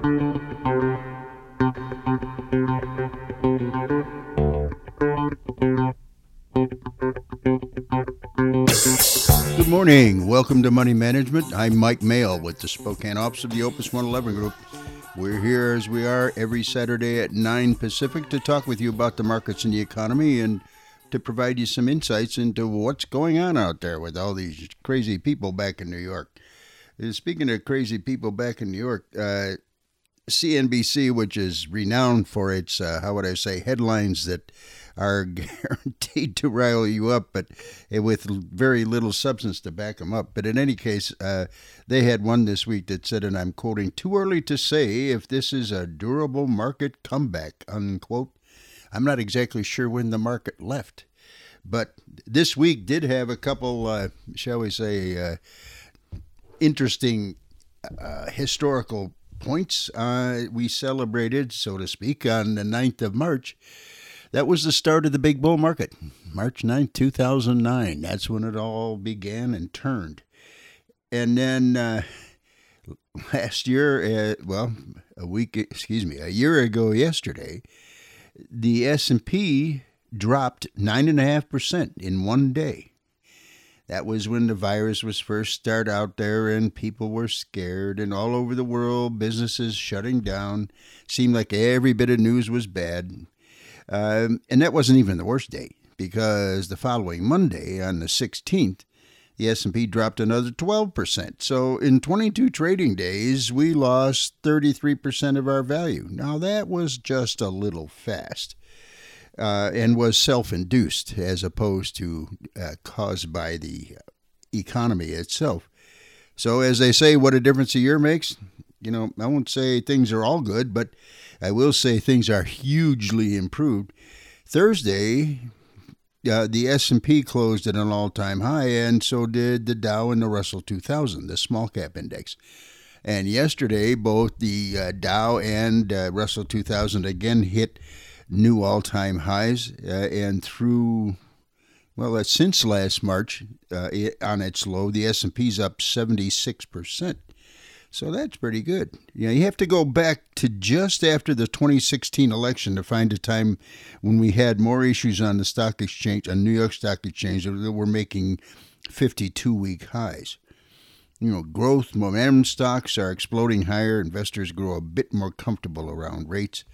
Good morning. Welcome to Money Management. I'm Mike Maehl with the Spokane office of the Opus 111 Group. We're here as we are every Saturday at 9 Pacific to talk with you about the markets and the economy and to provide you some insights into what's going on out there with all these crazy people back in New York. Uh, Speaking of crazy people back in New York, uh, CNBC, which is renowned for its, uh, how would I say, headlines that are guaranteed to rile you up, but with very little substance to back them up. But in any case, uh, they had one this week that said, and I'm quoting, too early to say if this is a durable market comeback, unquote. I'm not exactly sure when the market left. But this week did have a couple, uh, shall we say, uh, interesting uh, historical points. Uh, we celebrated, so to speak, on the 9th of March. That was the start of the big bull market, March 9th, 2009. That's when it all began and turned. And then uh, last year, uh, well, a week, excuse me, a year ago yesterday, the S&P dropped 9.5% in one day. That was when the virus was first started out there and people were scared and all over the world businesses shutting down. Seemed like every bit of news was bad. Um, and that wasn't even the worst day because the following Monday on the 16th, the S&P dropped another 12%. So in 22 trading days, we lost 33% of our value. Now that was just a little fast. Uh, and was self-induced as opposed to uh, caused by the economy itself. So as they say, what a difference a year makes. You know, I won't say things are all good, but I will say things are hugely improved. Thursday, uh, the S&P closed at an all-time high, and so did the Dow and the Russell 2000, the small cap index. And yesterday, both the uh, Dow and uh, Russell 2000 again hit new all-time highs, uh, and through well, that's since last March uh, it, on its low, the S&P's up 76 percent. So that's pretty good. You know, you have to go back to just after the 2016 election to find a time when we had more issues on the stock exchange, on New York Stock Exchange, that were making 52 week highs. You know, growth, momentum stocks are exploding higher. Investors grow a bit more comfortable around rates.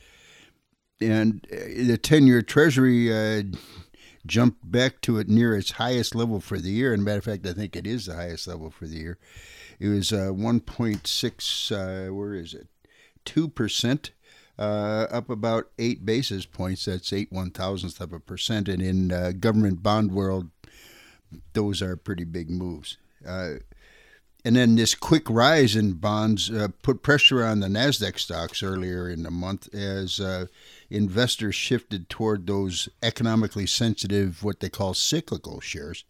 And uh, the 10 year Treasury uh, jumped back to it near its highest level for the year. And matter of fact, I think it is the highest level for the year. It was uh, 1.6, uh, where is it? 2%, uh, up about eight basis points. That's eight one thousandths of a percent. And in uh, government bond world, those are pretty big moves. And then this quick rise in bonds uh, put pressure on the Nasdaq stocks earlier in the month as uh, investors shifted toward those economically sensitive, what they call cyclical shares.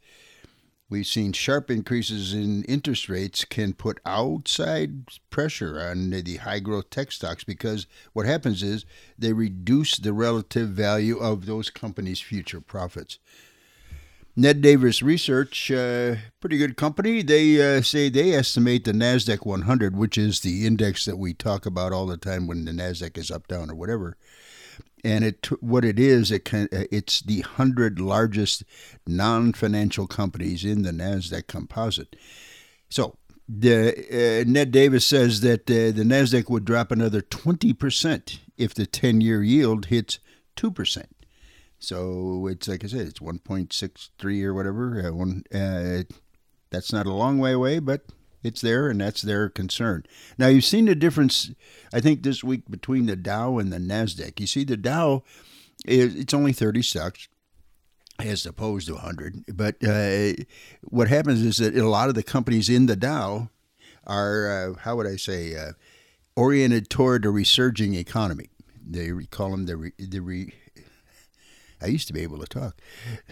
We've seen sharp increases in interest rates can put outside pressure on the high growth tech stocks because what happens is they reduce the relative value of those companies' future profits. Ned Davis Research, uh, pretty good company. They uh, say they estimate the Nasdaq 100, which is the index that we talk about all the time when the Nasdaq is up, down, or whatever. And it what it is, it can, it's the hundred largest non-financial companies in the Nasdaq Composite. So the uh, Ned Davis says that uh, the Nasdaq would drop another 20% if the 10-year yield hits 2%. So it's like I said, it's 1.63 or whatever. Uh, one, uh, that's not a long way away, but it's there, and that's their concern. Now you've seen the difference, I think, this week between the Dow and the Nasdaq. You see, the Dow, is, it's only 30 stocks as opposed to 100. But uh, what happens is that a lot of the companies in the Dow are, uh, how would I say, uh, oriented toward a resurging economy. They call them the re, the re, I used to be able to talk.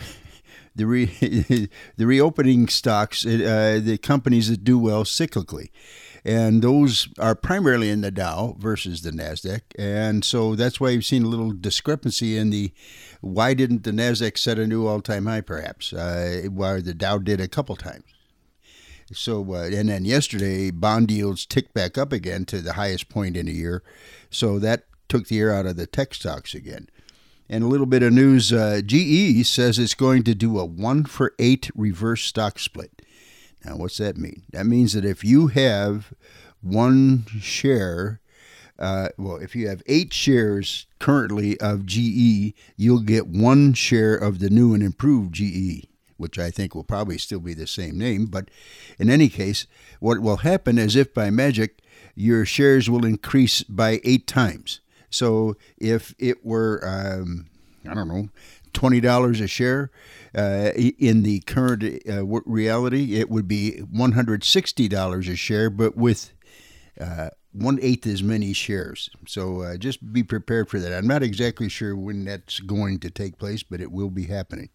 The re, the reopening stocks, uh, the companies that do well cyclically, and those are primarily in the Dow versus the Nasdaq, and so that's why you've seen a little discrepancy in the why didn't the Nasdaq set a new all-time high, perhaps, uh, the Dow did a couple times. So, uh, and then yesterday, bond yields ticked back up again to the highest point in a year. So that took the air out of the tech stocks again. And a little bit of news uh, GE says it's going to do a one for eight reverse stock split. Now, what's that mean? That means that if you have one share, uh, well, if you have eight shares currently of GE, you'll get one share of the new and improved GE which I think will probably still be the same name. But in any case, what will happen is if by magic your shares will increase by eight times. So if it were, um, I don't know, twenty dollars a share, uh, in the current uh, reality, it would be one hundred sixty dollars a share, but with uh, one eighth as many shares. So uh, just be prepared for that. I'm not exactly sure when that's going to take place, but it will be happening.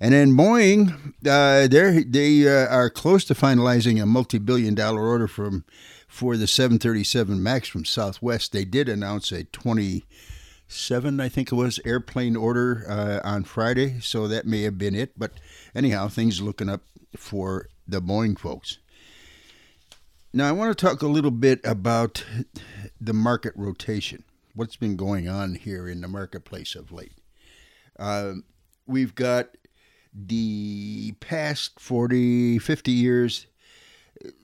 And then Boeing, uh, they uh, are close to finalizing a multi-billion-dollar order from for the 737 Max from Southwest. They did announce a 27, I think it was, airplane order uh, on Friday, so that may have been it. But anyhow, things looking up for the Boeing folks. Now, I want to talk a little bit about the market rotation. What's been going on here in the marketplace of late? Uh, we've got the past 40, 50 years,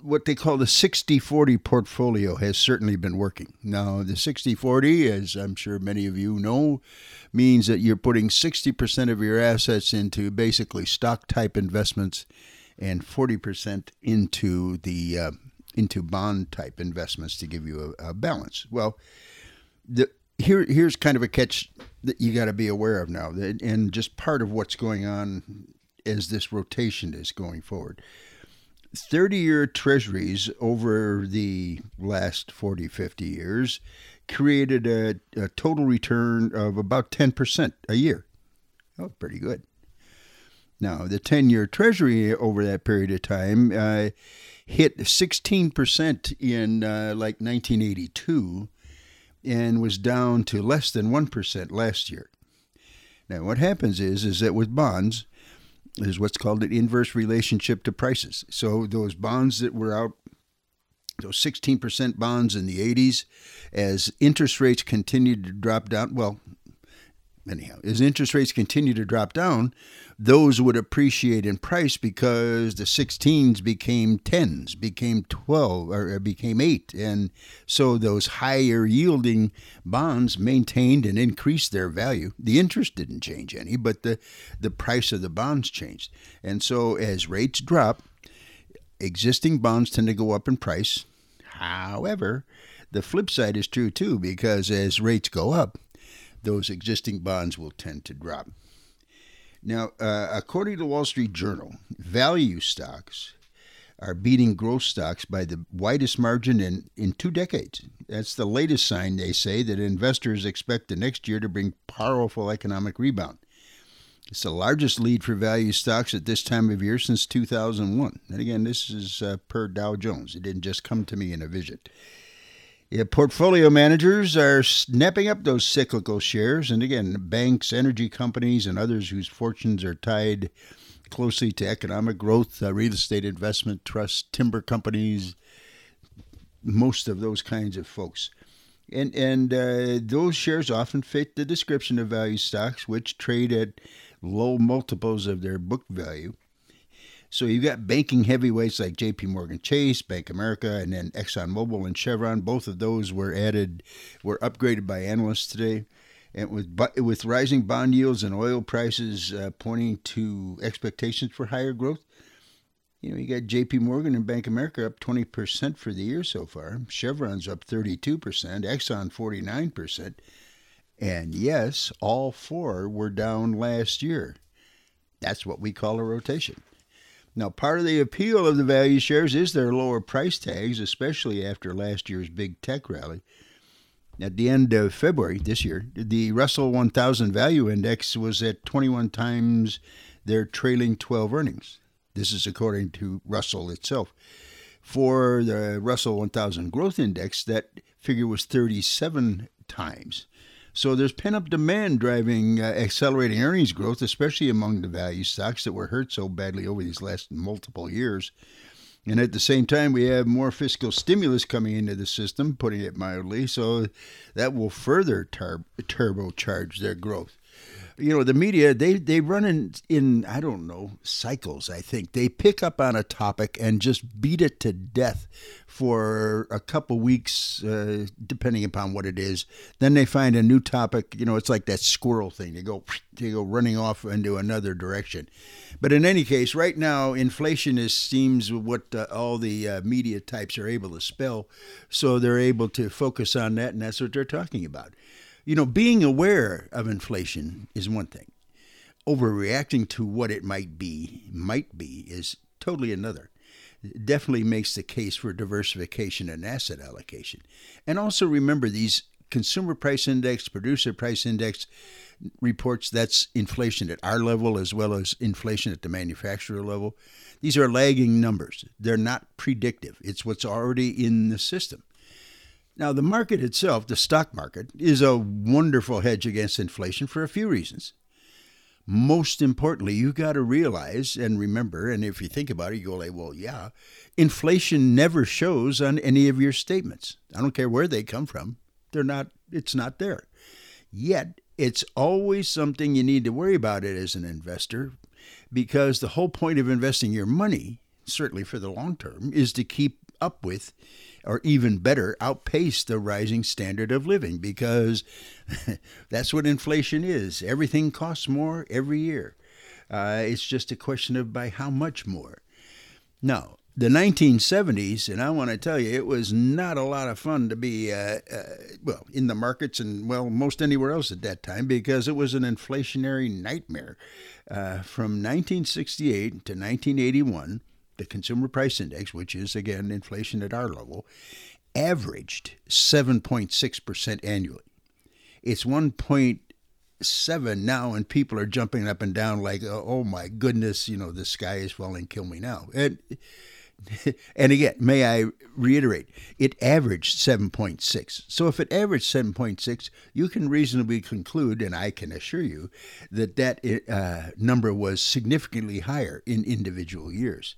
what they call the 60 40 portfolio has certainly been working. Now, the 60 40, as I'm sure many of you know, means that you're putting 60% of your assets into basically stock type investments and 40% into the uh, into bond type investments to give you a, a balance. Well, the here here's kind of a catch that you got to be aware of now, and just part of what's going on as this rotation is going forward. 30 year treasuries over the last 40, 50 years created a, a total return of about 10% a year. Oh, pretty good. Now, the 10 year treasury over that period of time uh, hit 16% in uh, like 1982 and was down to less than 1% last year. Now, what happens is, is that with bonds, is what's called an inverse relationship to prices. So those bonds that were out, those 16% bonds in the 80s, as interest rates continued to drop down, well, anyhow, as interest rates continue to drop down, those would appreciate in price because the 16s became 10s, became 12, or became 8. And so those higher yielding bonds maintained and increased their value. The interest didn't change any, but the, the price of the bonds changed. And so as rates drop, existing bonds tend to go up in price. However, the flip side is true too, because as rates go up, those existing bonds will tend to drop. Now, uh, according to Wall Street Journal, value stocks are beating growth stocks by the widest margin in, in two decades. That's the latest sign, they say, that investors expect the next year to bring powerful economic rebound. It's the largest lead for value stocks at this time of year since 2001. And again, this is uh, per Dow Jones. It didn't just come to me in a vision. Yeah, portfolio managers are snapping up those cyclical shares, and again, banks, energy companies, and others whose fortunes are tied closely to economic growth, uh, real estate investment trusts, timber companies, most of those kinds of folks. And and uh, those shares often fit the description of value stocks, which trade at low multiples of their book value. So you've got banking heavyweights like J.P. Morgan Chase, Bank America, and then ExxonMobil and Chevron. Both of those were added, were upgraded by analysts today. And with with rising bond yields and oil prices uh, pointing to expectations for higher growth, you know, you got J.P. Morgan and Bank America up 20% for the year so far. Chevron's up 32%, Exxon 49%. And yes, all four were down last year. That's what we call a rotation. Now, part of the appeal of the value shares is their lower price tags, especially after last year's big tech rally. At the end of February this year, the Russell 1000 Value Index was at 21 times their trailing 12 earnings. This is according to Russell itself. For the Russell 1000 Growth Index, that figure was 37 times. So there's pent up demand driving uh, accelerating earnings growth, especially among the value stocks that were hurt so badly over these last multiple years. And at the same time, we have more fiscal stimulus coming into the system, putting it mildly, so that will further tur- turbocharge their growth you know the media they they run in in I don't know cycles I think. They pick up on a topic and just beat it to death for a couple weeks uh, depending upon what it is. Then they find a new topic you know it's like that squirrel thing. They go they go running off into another direction. But in any case right now inflation is seems what uh, all the uh, media types are able to spell. So they're able to focus on that and that's what they're talking about you know, being aware of inflation is one thing. Overreacting to what it might be, might be, is totally another. It definitely makes the case for diversification and asset allocation. And also remember these consumer price index, producer price index reports that's inflation at our level as well as inflation at the manufacturer level. These are lagging numbers. They're not predictive. It's what's already in the system. Now, the market itself, the stock market, is a wonderful hedge against inflation for a few reasons. Most importantly, you've got to realize and remember, and if you think about it, you go like, well, yeah, inflation never shows on any of your statements. I don't care where they come from. They're not, it's not there. Yet, it's always something you need to worry about it as an investor because the whole point of investing your money, certainly for the long term, is to keep up with or even better, outpace the rising standard of living because that's what inflation is. Everything costs more every year. Uh, it's just a question of by how much more. Now, the 1970s, and I want to tell you, it was not a lot of fun to be, uh, uh, well, in the markets and, well, most anywhere else at that time because it was an inflationary nightmare. Uh, from 1968 to 1981, the consumer price index, which is again inflation at our level, averaged 7.6% annually. It's 1.7 now, and people are jumping up and down like, oh my goodness, you know, the sky is falling, kill me now. And, and again, may I reiterate, it averaged 7.6. So if it averaged 7.6, you can reasonably conclude, and I can assure you, that that uh, number was significantly higher in individual years.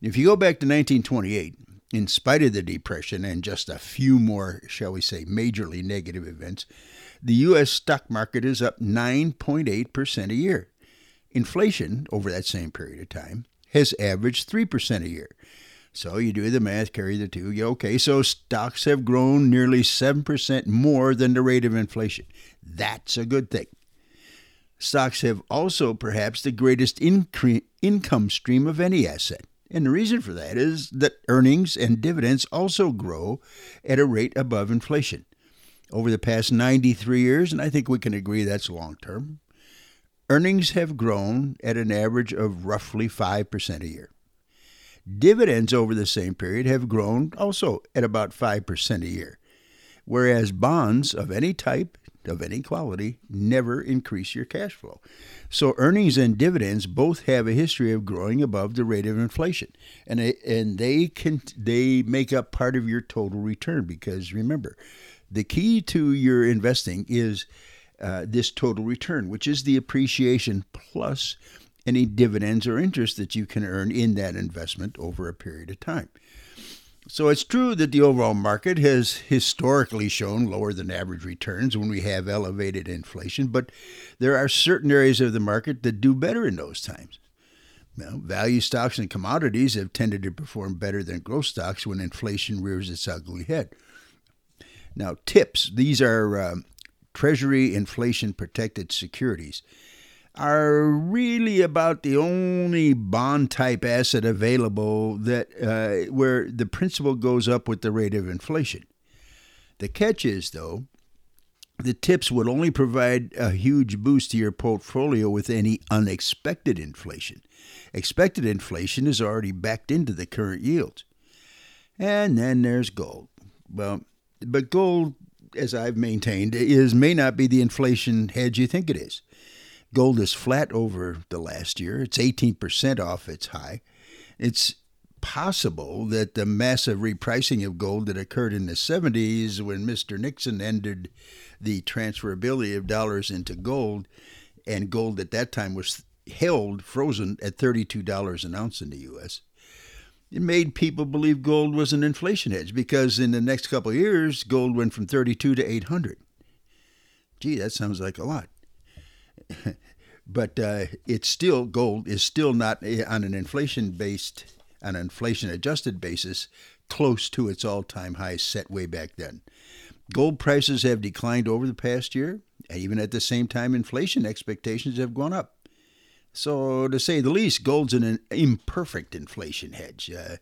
If you go back to 1928, in spite of the Depression and just a few more, shall we say, majorly negative events, the U.S. stock market is up 9.8% a year. Inflation over that same period of time has averaged 3% a year. So you do the math, carry the two. Yeah, okay, so stocks have grown nearly 7% more than the rate of inflation. That's a good thing. Stocks have also perhaps the greatest incre- income stream of any asset. And the reason for that is that earnings and dividends also grow at a rate above inflation. Over the past 93 years, and I think we can agree that's long term, earnings have grown at an average of roughly 5% a year. Dividends over the same period have grown also at about 5% a year, whereas bonds of any type of any quality never increase your cash flow. So earnings and dividends both have a history of growing above the rate of inflation, and they, and they can they make up part of your total return because remember, the key to your investing is uh, this total return, which is the appreciation plus any dividends or interest that you can earn in that investment over a period of time. So it's true that the overall market has historically shown lower than average returns when we have elevated inflation, but there are certain areas of the market that do better in those times. Well, value stocks and commodities have tended to perform better than growth stocks when inflation rears its ugly head. Now, TIPS, these are um, Treasury inflation protected securities are really about the only bond type asset available that uh, where the principal goes up with the rate of inflation. The catch is though, the tips would only provide a huge boost to your portfolio with any unexpected inflation. Expected inflation is already backed into the current yields. And then there's gold. Well, but gold, as I've maintained, is may not be the inflation hedge you think it is. Gold is flat over the last year. It's 18% off its high. It's possible that the massive repricing of gold that occurred in the 70s when Mr. Nixon ended the transferability of dollars into gold, and gold at that time was held frozen at $32 an ounce in the U.S. it made people believe gold was an inflation hedge because in the next couple of years, gold went from 32 to 800. Gee, that sounds like a lot. but uh, it's still, gold is still not eh, on an inflation based, an inflation adjusted basis, close to its all time high set way back then. Gold prices have declined over the past year, and even at the same time, inflation expectations have gone up. So, to say the least, gold's an imperfect inflation hedge. Uh,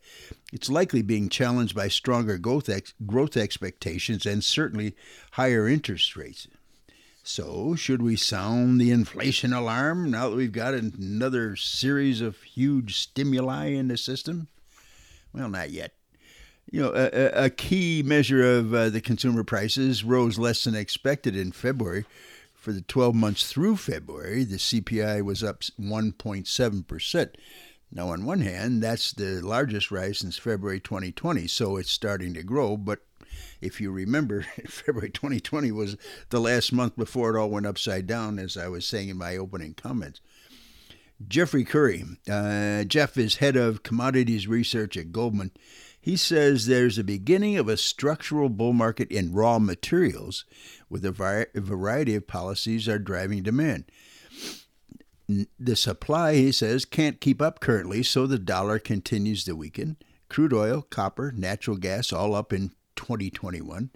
it's likely being challenged by stronger growth, ex- growth expectations and certainly higher interest rates. So, should we sound the inflation alarm now that we've got another series of huge stimuli in the system? Well, not yet. You know, a, a key measure of uh, the consumer prices rose less than expected in February for the 12 months through February, the CPI was up 1.7%. Now, on one hand, that's the largest rise since February 2020, so it's starting to grow. But if you remember, February 2020 was the last month before it all went upside down, as I was saying in my opening comments. Jeffrey Currie, uh, Jeff is head of commodities research at Goldman. He says there's a beginning of a structural bull market in raw materials, with a variety of policies are driving demand. The supply, he says, can't keep up currently, so the dollar continues to weaken. Crude oil, copper, natural gas all up in 2021.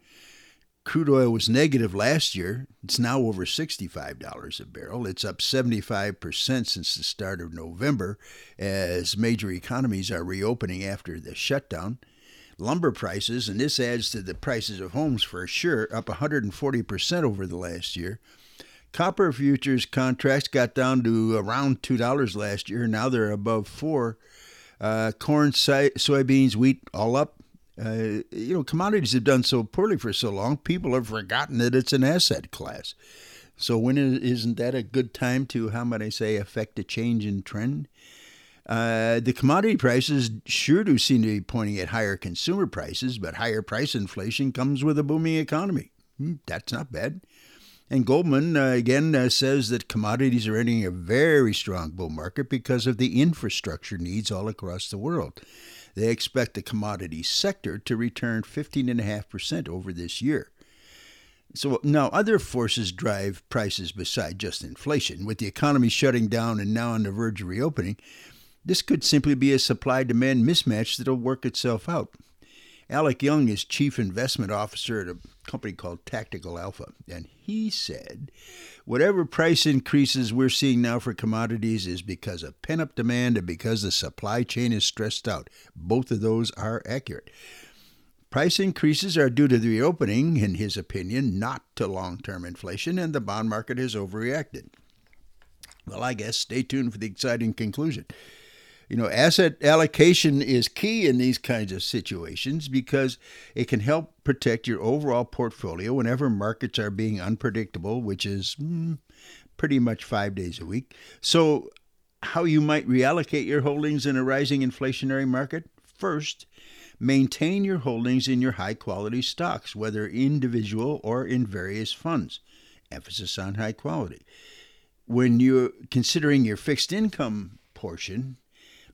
Crude oil was negative last year. It's now over $65 a barrel. It's up 75% since the start of November as major economies are reopening after the shutdown. Lumber prices, and this adds to the prices of homes for sure, up 140% over the last year. Copper futures contracts got down to around $2 last year. Now they're above 4 uh, Corn, soybeans, wheat, all up uh, you know, commodities have done so poorly for so long, people have forgotten that it's an asset class. So when isn't that a good time to, how might I say, affect a change in trend? Uh, the commodity prices sure do seem to be pointing at higher consumer prices, but higher price inflation comes with a booming economy. Hmm, that's not bad. And Goldman, uh, again, uh, says that commodities are entering a very strong bull market because of the infrastructure needs all across the world. They expect the commodity sector to return 15.5% over this year. So now other forces drive prices beside just inflation. With the economy shutting down and now on the verge of reopening, this could simply be a supply demand mismatch that'll work itself out. Alec Young is chief investment officer at a company called Tactical Alpha, and he said, whatever price increases we're seeing now for commodities is because of pent up demand and because the supply chain is stressed out. Both of those are accurate. Price increases are due to the reopening, in his opinion, not to long term inflation, and the bond market has overreacted. Well, I guess stay tuned for the exciting conclusion. You know, asset allocation is key in these kinds of situations because it can help protect your overall portfolio whenever markets are being unpredictable, which is mm, pretty much five days a week. So, how you might reallocate your holdings in a rising inflationary market? First, maintain your holdings in your high quality stocks, whether individual or in various funds. Emphasis on high quality. When you're considering your fixed income portion,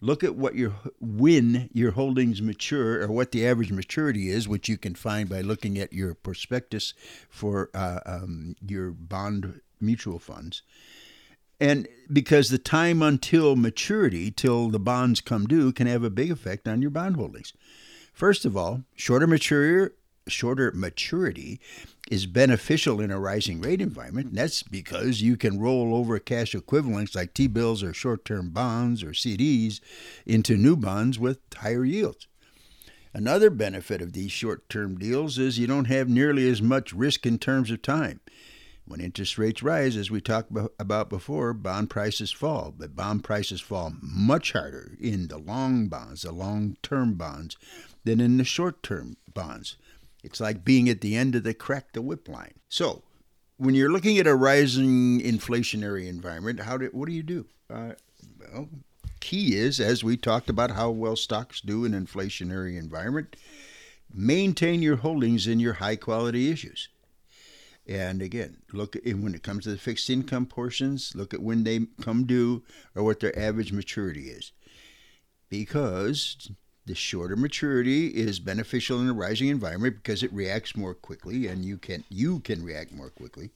look at what your when your holdings mature or what the average maturity is, which you can find by looking at your prospectus for uh, um, your bond mutual funds. And because the time until maturity, till the bonds come due, can have a big effect on your bond holdings. First of all, shorter mature, shorter maturity is beneficial in a rising rate environment. And that's because you can roll over cash equivalents like T bills or short term bonds or CDs into new bonds with higher yields. Another benefit of these short term deals is you don't have nearly as much risk in terms of time. When interest rates rise, as we talked about before, bond prices fall, but bond prices fall much harder in the long bonds, the long term bonds, than in the short term bonds. It's like being at the end of the crack the whip line. So, when you're looking at a rising inflationary environment, how do what do you do? Uh, well, key is as we talked about how well stocks do in inflationary environment, maintain your holdings in your high quality issues. And again, look at when it comes to the fixed income portions, look at when they come due or what their average maturity is. Because The shorter maturity is beneficial in a rising environment because it reacts more quickly and you can you can react more quickly.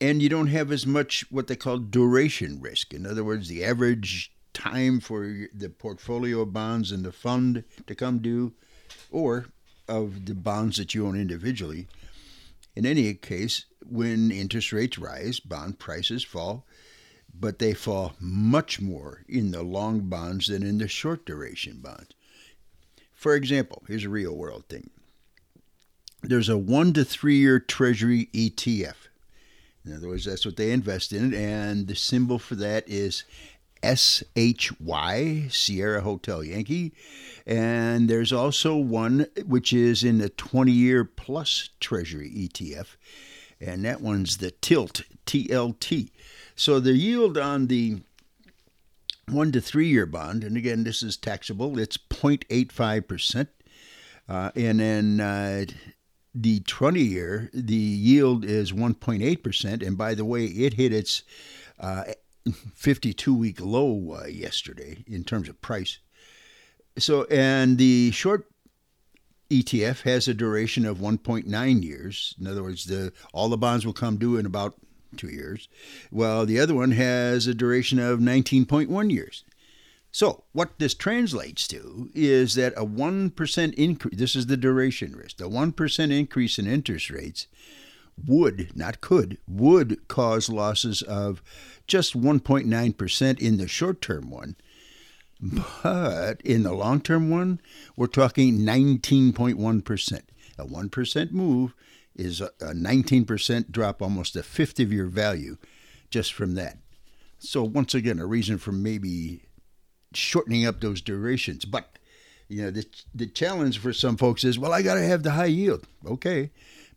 And you don't have as much what they call duration risk. In other words, the average time for the portfolio of bonds in the fund to come due or of the bonds that you own individually. In any case, when interest rates rise, bond prices fall but they fall much more in the long bonds than in the short duration bonds. For example, here's a real world thing there's a one to three year Treasury ETF. In other words, that's what they invest in, and the symbol for that is SHY, Sierra Hotel Yankee. And there's also one which is in the 20 year plus Treasury ETF, and that one's the TILT, TLT. So the yield on the one to three year bond, and again, this is taxable, it's 0.85%. Uh, and then uh, the 20 year, the yield is 1.8%. And by the way, it hit its uh, 52 week low uh, yesterday in terms of price. So, and the short ETF has a duration of 1.9 years. In other words, the all the bonds will come due in about two years, while the other one has a duration of 19.1 years. So, what this translates to is that a 1% increase, this is the duration risk, a 1% increase in interest rates would, not could, would cause losses of just 1.9% in the short term one. But in the long term one, we're talking 19.1%. A 1% move is a, 19% drop, almost a fifth of your value just from that. So, once again, a reason for maybe shortening up those durations. But, you know, the, the challenge for some folks is, well, I got to have the high yield. Okay.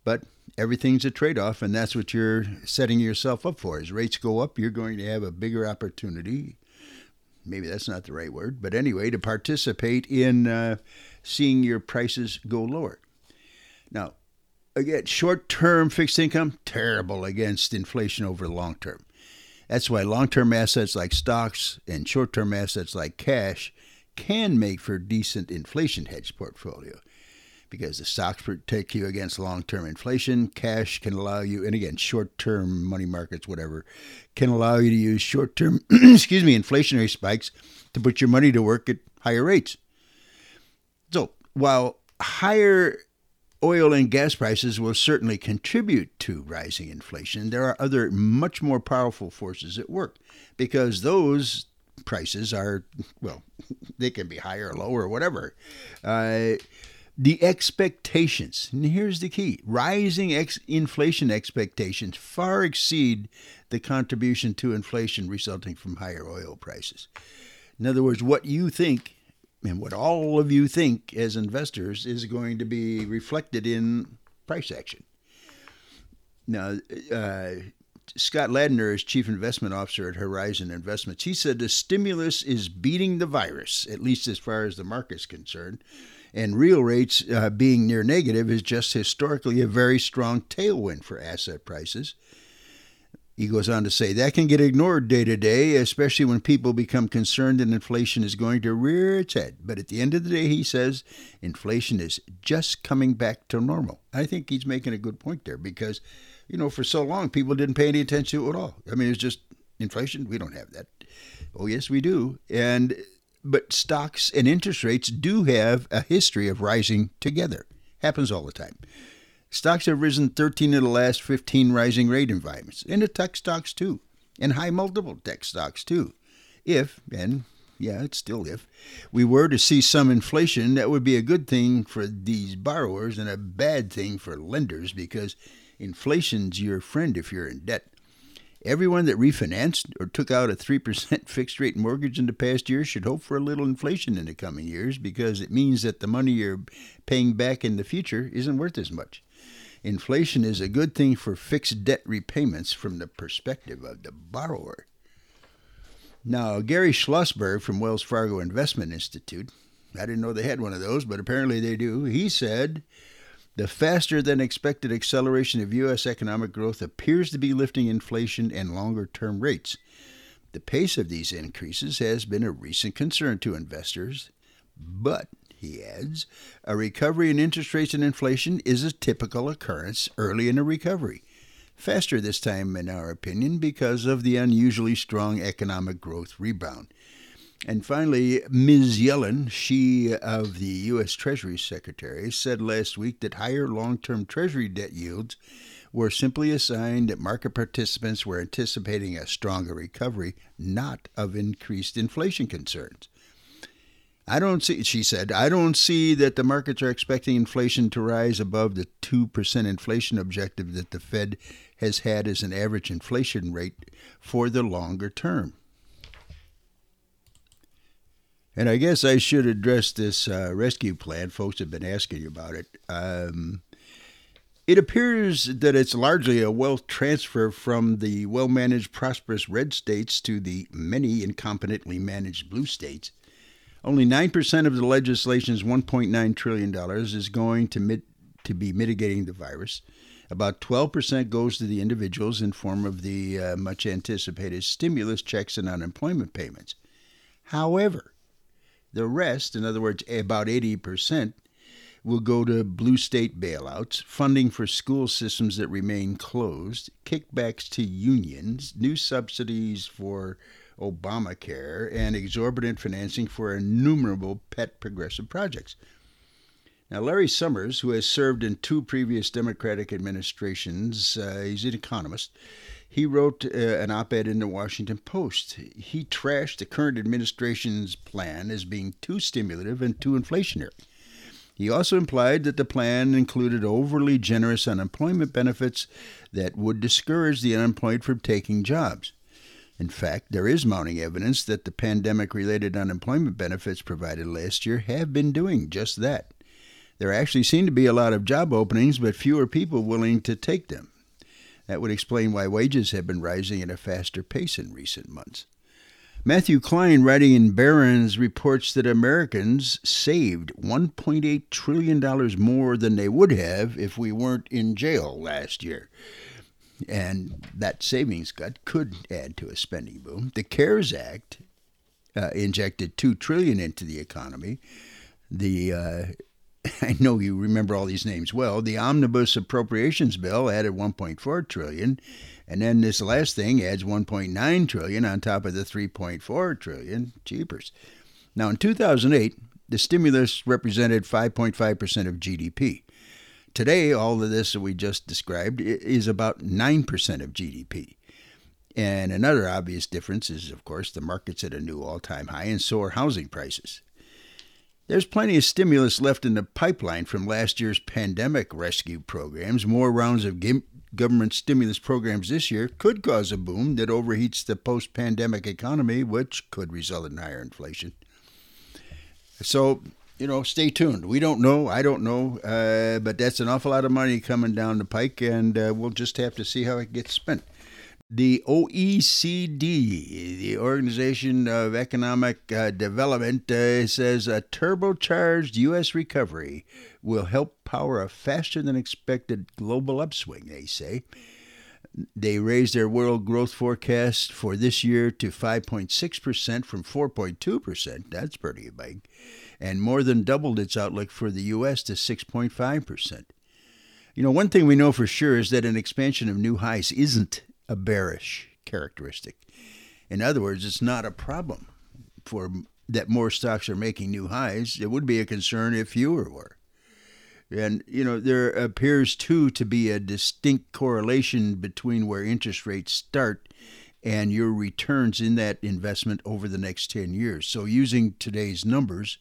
But everything's a trade off, and that's what you're setting yourself up for. As rates go up, you're going to have a bigger opportunity. Maybe that's not the right word, but anyway, to participate in uh, seeing your prices go lower. Now, again, short term fixed income, terrible against inflation over the long term. That's why long term assets like stocks and short term assets like cash can make for decent inflation hedge portfolio because the stocks protect you against long term inflation. Cash can allow you, and again, short term money markets, whatever, can allow you to use short term, excuse me, inflationary spikes to put your money to work at higher rates. So while higher oil and gas prices will certainly contribute to rising inflation. There are other much more powerful forces at work because those prices are, well, they can be higher or lower or whatever. Uh, the expectations, and here's the key rising ex- inflation expectations far exceed the contribution to inflation resulting from higher oil prices. In other words, what you think and what all of you think as investors is going to be reflected in price action. Now, uh, Scott Ladner is chief investment officer at Horizon Investments. He said the stimulus is beating the virus, at least as far as the market's concerned. And real rates uh, being near negative is just historically a very strong tailwind for asset prices. He goes on to say that can get ignored day to day, especially when people become concerned that inflation is going to rear its head. But at the end of the day, he says inflation is just coming back to normal. I think he's making a good point there because, you know, for so long people didn't pay any attention to it at all. I mean, it's just inflation. We don't have that. Oh, yes, we do. And but stocks and interest rates do have a history of rising together. Happens all the time. Stocks have risen 13 of the last 15 rising rate environments, and the tech stocks too, and high multiple tech stocks too. If, and yeah, it's still if, we were to see some inflation, that would be a good thing for these borrowers and a bad thing for lenders because inflation's your friend if you're in debt. Everyone that refinanced or took out a 3% fixed rate mortgage in the past year should hope for a little inflation in the coming years because it means that the money you're paying back in the future isn't worth as much. Inflation is a good thing for fixed debt repayments from the perspective of the borrower. Now, Gary Schlossberg from Wells Fargo Investment Institute, I didn't know they had one of those, but apparently they do. He said the faster than expected acceleration of U.S. economic growth appears to be lifting inflation and longer term rates. The pace of these increases has been a recent concern to investors, But, he adds, a recovery in interest rates and inflation is a typical occurrence early in a recovery. Faster this time, in our opinion, because of the unusually strong economic growth rebound. And finally, Ms. Yellen, she of the U.S. Treasury Secretary, said last week that higher long term Treasury debt yields were simply a sign that market participants were anticipating a stronger recovery, not of increased inflation concerns. I don't see, she said, I don't see that the markets are expecting inflation to rise above the 2% inflation objective that the Fed has had as an average inflation rate for the longer term. And I guess I should address this uh, rescue plan. Folks have been asking about it. Um, it appears that it's largely a wealth transfer from the well managed, prosperous red states to the many incompetently managed blue states. Only 9% of the legislation's $1.9 trillion is going to, mit- to be mitigating the virus. About 12% goes to the individuals in form of the uh, much anticipated stimulus checks and unemployment payments. However, the rest, in other words, about 80%, will go to blue state bailouts, funding for school systems that remain closed, kickbacks to unions, new subsidies for Obamacare, and exorbitant financing for innumerable pet progressive projects. Now, Larry Summers, who has served in two previous Democratic administrations, uh, he's an economist he wrote uh, an op ed in the Washington Post. He trashed the current administration's plan as being too stimulative and too inflationary. He also implied that the plan included overly generous unemployment benefits that would discourage the unemployed from taking jobs. In fact, there is mounting evidence that the pandemic related unemployment benefits provided last year have been doing just that. There actually seem to be a lot of job openings, but fewer people willing to take them. That would explain why wages have been rising at a faster pace in recent months. Matthew Klein, writing in Barron's, reports that Americans saved $1.8 trillion more than they would have if we weren't in jail last year. And that savings cut could add to a spending boom. The CARES Act uh, injected 2 trillion into the economy. The uh, I know you remember all these names well. The omnibus appropriations bill added 1.4 trillion, and then this last thing adds 1.9 trillion on top of the 3.4 trillion. Cheapers. Now in 2008, the stimulus represented 5.5% of GDP. Today, all of this that we just described is about 9% of GDP. And another obvious difference is, of course, the market's at a new all time high, and so are housing prices. There's plenty of stimulus left in the pipeline from last year's pandemic rescue programs. More rounds of government stimulus programs this year could cause a boom that overheats the post pandemic economy, which could result in higher inflation. So, you know, stay tuned. We don't know. I don't know. Uh, but that's an awful lot of money coming down the pike, and uh, we'll just have to see how it gets spent. The OECD, the Organization of Economic uh, Development, uh, says a turbocharged U.S. recovery will help power a faster than expected global upswing, they say. They raised their world growth forecast for this year to 5.6% from 4.2%. That's pretty big. And more than doubled its outlook for the U.S. to 6.5%. You know, one thing we know for sure is that an expansion of new highs isn't a bearish characteristic. In other words, it's not a problem for that more stocks are making new highs. It would be a concern if fewer were. And, you know, there appears too to be a distinct correlation between where interest rates start and your returns in that investment over the next 10 years. So, using today's numbers,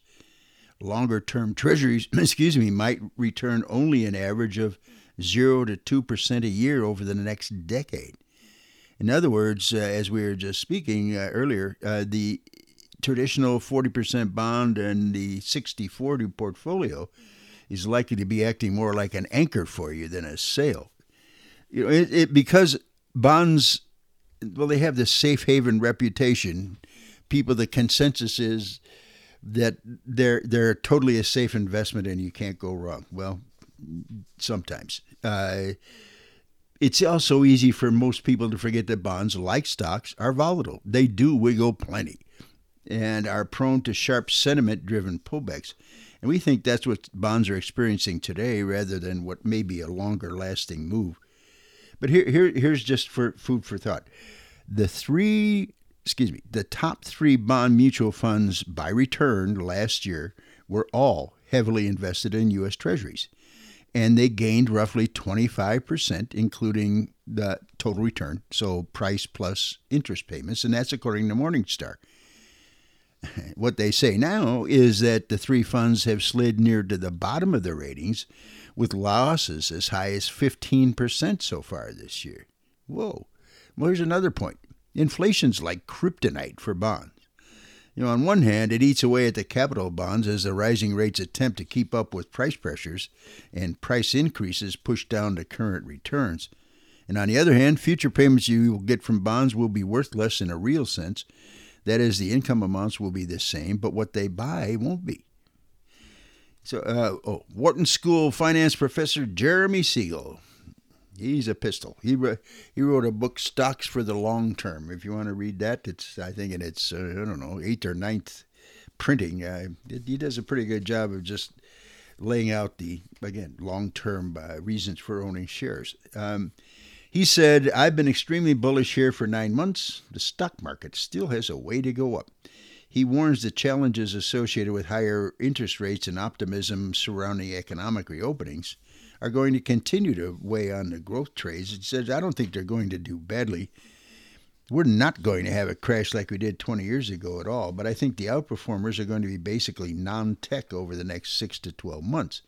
longer term treasuries, excuse me, might return only an average of 0 to 2% a year over the next decade. In other words, uh, as we were just speaking uh, earlier, uh, the traditional 40% bond and the 60 40 portfolio is likely to be acting more like an anchor for you than a sail. You know, it, it because bonds, well, they have this safe haven reputation. People, the consensus is that they're they're totally a safe investment and you can't go wrong. Well, sometimes. Uh, it's also easy for most people to forget that bonds, like stocks, are volatile. They do wiggle plenty. and are prone to sharp sentiment driven pullbacks. And we think that's what bonds are experiencing today rather than what may be a longer lasting move. But here, here here's just for food for thought. The three excuse me, the top three bond mutual funds by return last year were all heavily invested in U.S. Treasuries. And they gained roughly 25%, including the total return, so price plus interest payments, and that's according to Morningstar. What they say now is that the three funds have slid near to the bottom of their ratings, with losses as high as 15% so far this year. Whoa. Well, here's another point inflation's like kryptonite for bonds. You know, on one hand, it eats away at the capital bonds as the rising rates attempt to keep up with price pressures and price increases push down the current returns. And on the other hand, future payments you will get from bonds will be worth less in a real sense. That is, the income amounts will be the same, but what they buy won't be. So, uh, oh, Wharton School finance professor Jeremy Siegel he's a pistol. He wrote, he wrote a book, Stocks for the Long Term. If you want to read that, it's I think in its uh, I don't know eighth or ninth printing. Uh, he does a pretty good job of just laying out the again long term uh, reasons for owning shares. Um, he said, "I've been extremely bullish here for nine months. The stock market still has a way to go up." He warns the challenges associated with higher interest rates and optimism surrounding economic reopenings are going to continue to weigh on the growth trades. It says, I don't think they're going to do badly. We're not going to have a crash like we did 20 years ago at all, but I think the outperformers are going to be basically non tech over the next 6 to 12 months.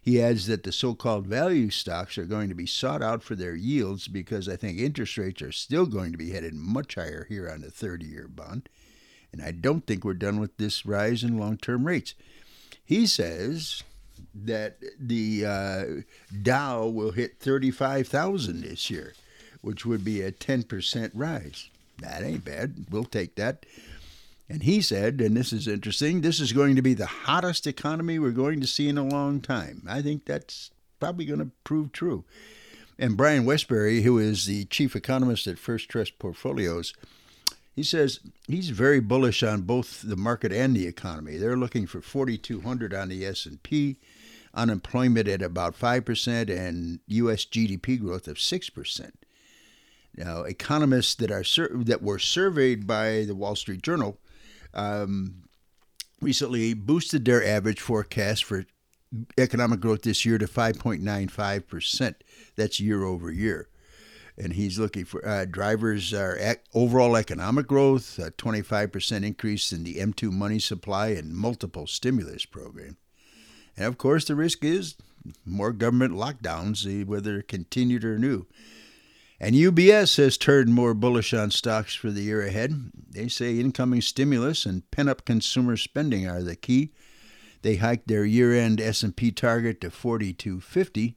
He adds that the so called value stocks are going to be sought out for their yields because I think interest rates are still going to be headed much higher here on the 30 year bond. And I don't think we're done with this rise in long term rates. He says that the uh, Dow will hit 35,000 this year, which would be a 10% rise. That ain't bad. We'll take that. And he said, and this is interesting, this is going to be the hottest economy we're going to see in a long time. I think that's probably going to prove true. And Brian Wesbury, who is the chief economist at First Trust Portfolios, he says he's very bullish on both the market and the economy. They're looking for 4200 on the S&P, unemployment at about 5% and US GDP growth of 6%. Now, economists that are sur- that were surveyed by the Wall Street Journal um, recently boosted their average forecast for economic growth this year to 5.95%. That's year over year and he's looking for uh, drivers are overall economic growth, a 25% increase in the M2 money supply, and multiple stimulus programs. And of course, the risk is more government lockdowns, whether continued or new. And UBS has turned more bullish on stocks for the year ahead. They say incoming stimulus and pent-up consumer spending are the key. They hiked their year-end S&P target to 4250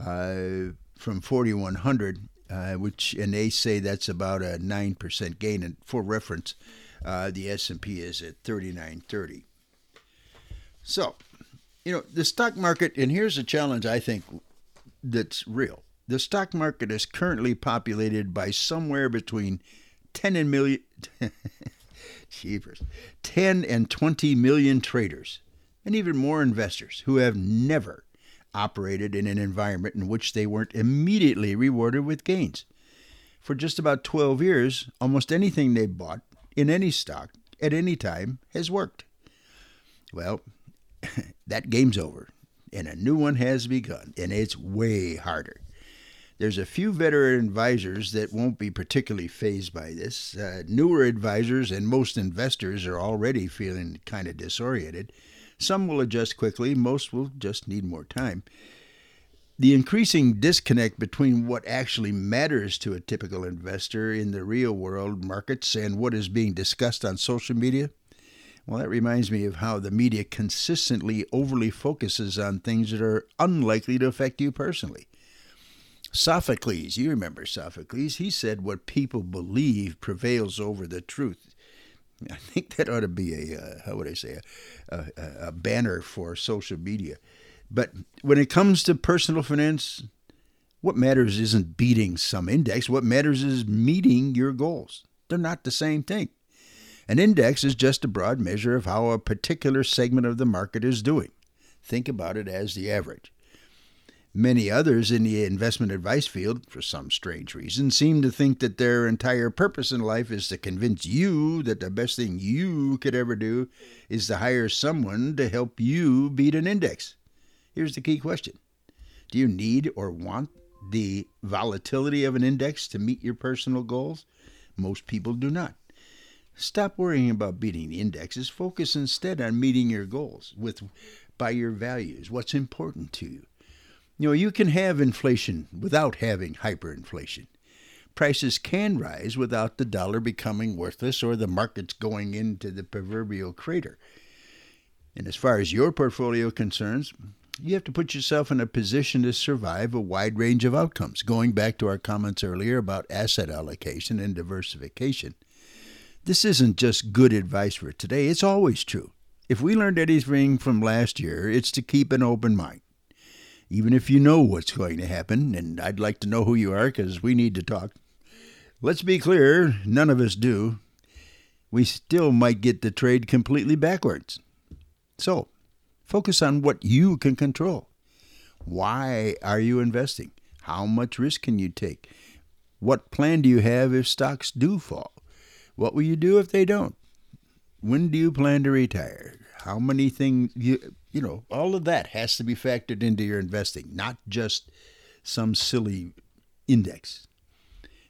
uh, from 4100 uh, which and they say that's about a nine percent gain. And for reference, uh, the S and P is at thirty nine thirty. So, you know, the stock market, and here's a challenge I think that's real. The stock market is currently populated by somewhere between ten and million. Cheapers, 10 and 20 million traders, and even more investors who have never operated in an environment in which they weren't immediately rewarded with gains. For just about 12 years, almost anything they bought in any stock at any time has worked. Well, that game's over, and a new one has begun, and it's way harder. There's a few veteran advisors that won't be particularly phased by this. Uh, newer advisors and most investors are already feeling kind of disoriented some will adjust quickly, most will just need more time. The increasing disconnect between what actually matters to a typical investor in the real world markets and what is being discussed on social media, well, that reminds me of how the media consistently overly focuses on things that are unlikely to affect you personally. Sophocles, you remember Sophocles, he said what people believe prevails over the truth. I think that ought to be a uh, how would I say a, a, a banner for social media. But when it comes to personal finance, what matters isn't beating some index. What matters is meeting your goals. They're not the same thing. An index is just a broad measure of how a particular segment of the market is doing. Think about it as the average. Many others in the investment advice field, for some strange reason, seem to think that their entire purpose in life is to convince you that the best thing you could ever do is to hire someone to help you beat an index. Here's the key question Do you need or want the volatility of an index to meet your personal goals? Most people do not. Stop worrying about beating the indexes. Focus instead on meeting your goals with by your values, what's important to you. You know, you can have inflation without having hyperinflation. Prices can rise without the dollar becoming worthless or the markets going into the proverbial crater. And as far as your portfolio concerns, you have to put yourself in a position to survive a wide range of outcomes. Going back to our comments earlier about asset allocation and diversification, this isn't just good advice for today, it's always true. If we learned anything from last year, it's to keep an open mind even if you know what's going to happen, and I'd like to know who you are because we need to talk. Let's be clear, none of us do. We still might get the trade completely backwards. So, focus on what you can control. Why are you investing? How much risk can you take? What plan do you have if stocks do fall? What will you do if they don't? When do you plan to retire? How many things you you know, all of that has to be factored into your investing, not just some silly index.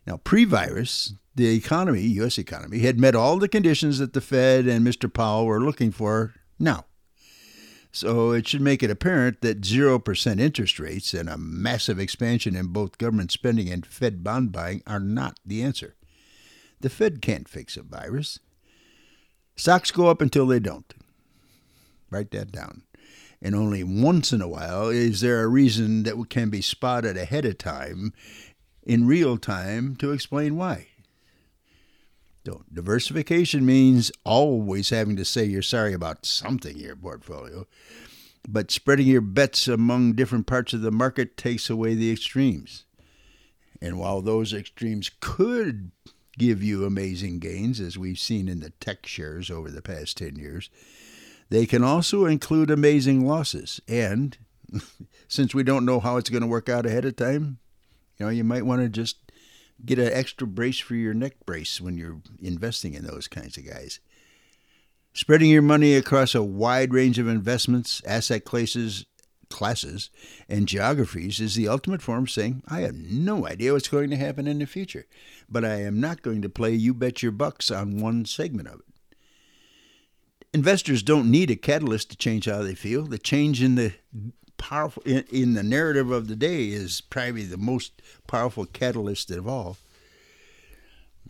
Now, pre virus, the economy, U.S. economy, had met all the conditions that the Fed and Mr. Powell were looking for now. So it should make it apparent that 0% interest rates and a massive expansion in both government spending and Fed bond buying are not the answer. The Fed can't fix a virus. Stocks go up until they don't. Write that down and only once in a while is there a reason that can be spotted ahead of time in real time to explain why. So diversification means always having to say you're sorry about something in your portfolio, but spreading your bets among different parts of the market takes away the extremes. And while those extremes could give you amazing gains, as we've seen in the tech shares over the past 10 years, they can also include amazing losses. And since we don't know how it's going to work out ahead of time, you know, you might want to just get an extra brace for your neck brace when you're investing in those kinds of guys. Spreading your money across a wide range of investments, asset classes, classes, and geographies is the ultimate form of saying, I have no idea what's going to happen in the future, but I am not going to play you bet your bucks on one segment of it. Investors don't need a catalyst to change how they feel. The change in the powerful in, in the narrative of the day is probably the most powerful catalyst of all.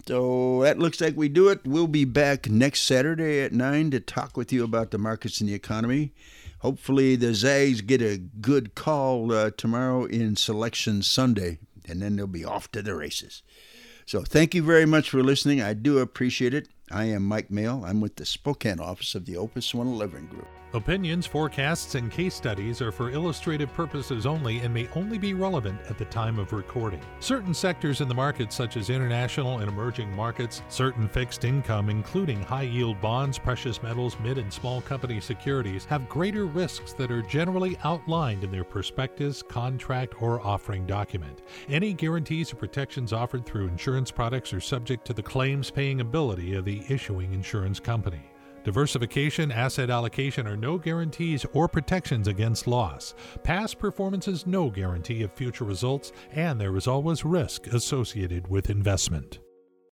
So that looks like we do it. We'll be back next Saturday at 9 to talk with you about the markets and the economy. Hopefully, the Zags get a good call uh, tomorrow in Selection Sunday, and then they'll be off to the races. So, thank you very much for listening. I do appreciate it. I am Mike Maehl. I'm with the Spokane office of the Opus 111 Group. Opinions, forecasts, and case studies are for illustrative purposes only and may only be relevant at the time of recording. Certain sectors in the market, such as international and emerging markets, certain fixed income, including high yield bonds, precious metals, mid and small company securities, have greater risks that are generally outlined in their prospectus, contract, or offering document. Any guarantees or protections offered through insurance products are subject to the claims paying ability of the issuing insurance company. Diversification, asset allocation are no guarantees or protections against loss. Past performance is no guarantee of future results, and there is always risk associated with investment.